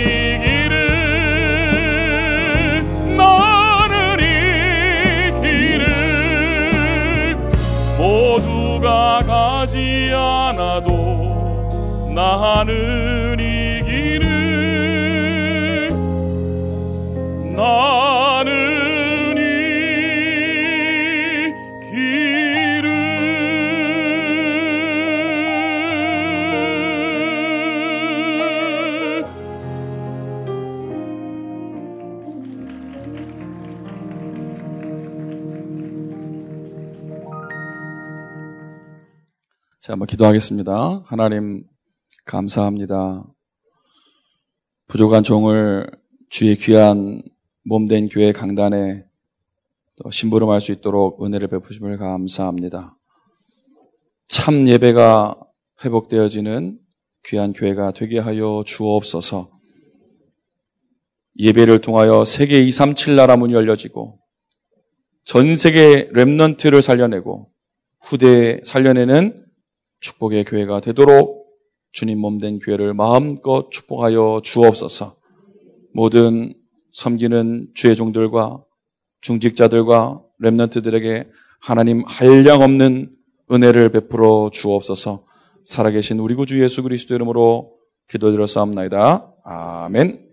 나는 이 길을 나는 이 길을 자, 한번 기도하겠습니다. 하나님, 감사합니다. 부족한 종을 주의 귀한 몸된 교회 강단에 또 심부름할 수 있도록 은혜를 베푸심을 감사합니다. 참 예배가 회복되어지는 귀한 교회가 되게 하여 주옵소서. 예배를 통하여 세계 237 나라 문이 열려지고 전 세계 랩넌트를 살려내고 후대에 살려내는 축복의 교회가 되도록 주님 몸된 교회를 마음껏 축복하여 주옵소서. 모든 섬기는 주의 종들과 중직자들과 렘넌트들에게 하나님 한량 없는 은혜를 베풀어 주옵소서. 살아계신 우리 구주 예수 그리스도 이름으로 기도드려 싸움나이다. 아멘.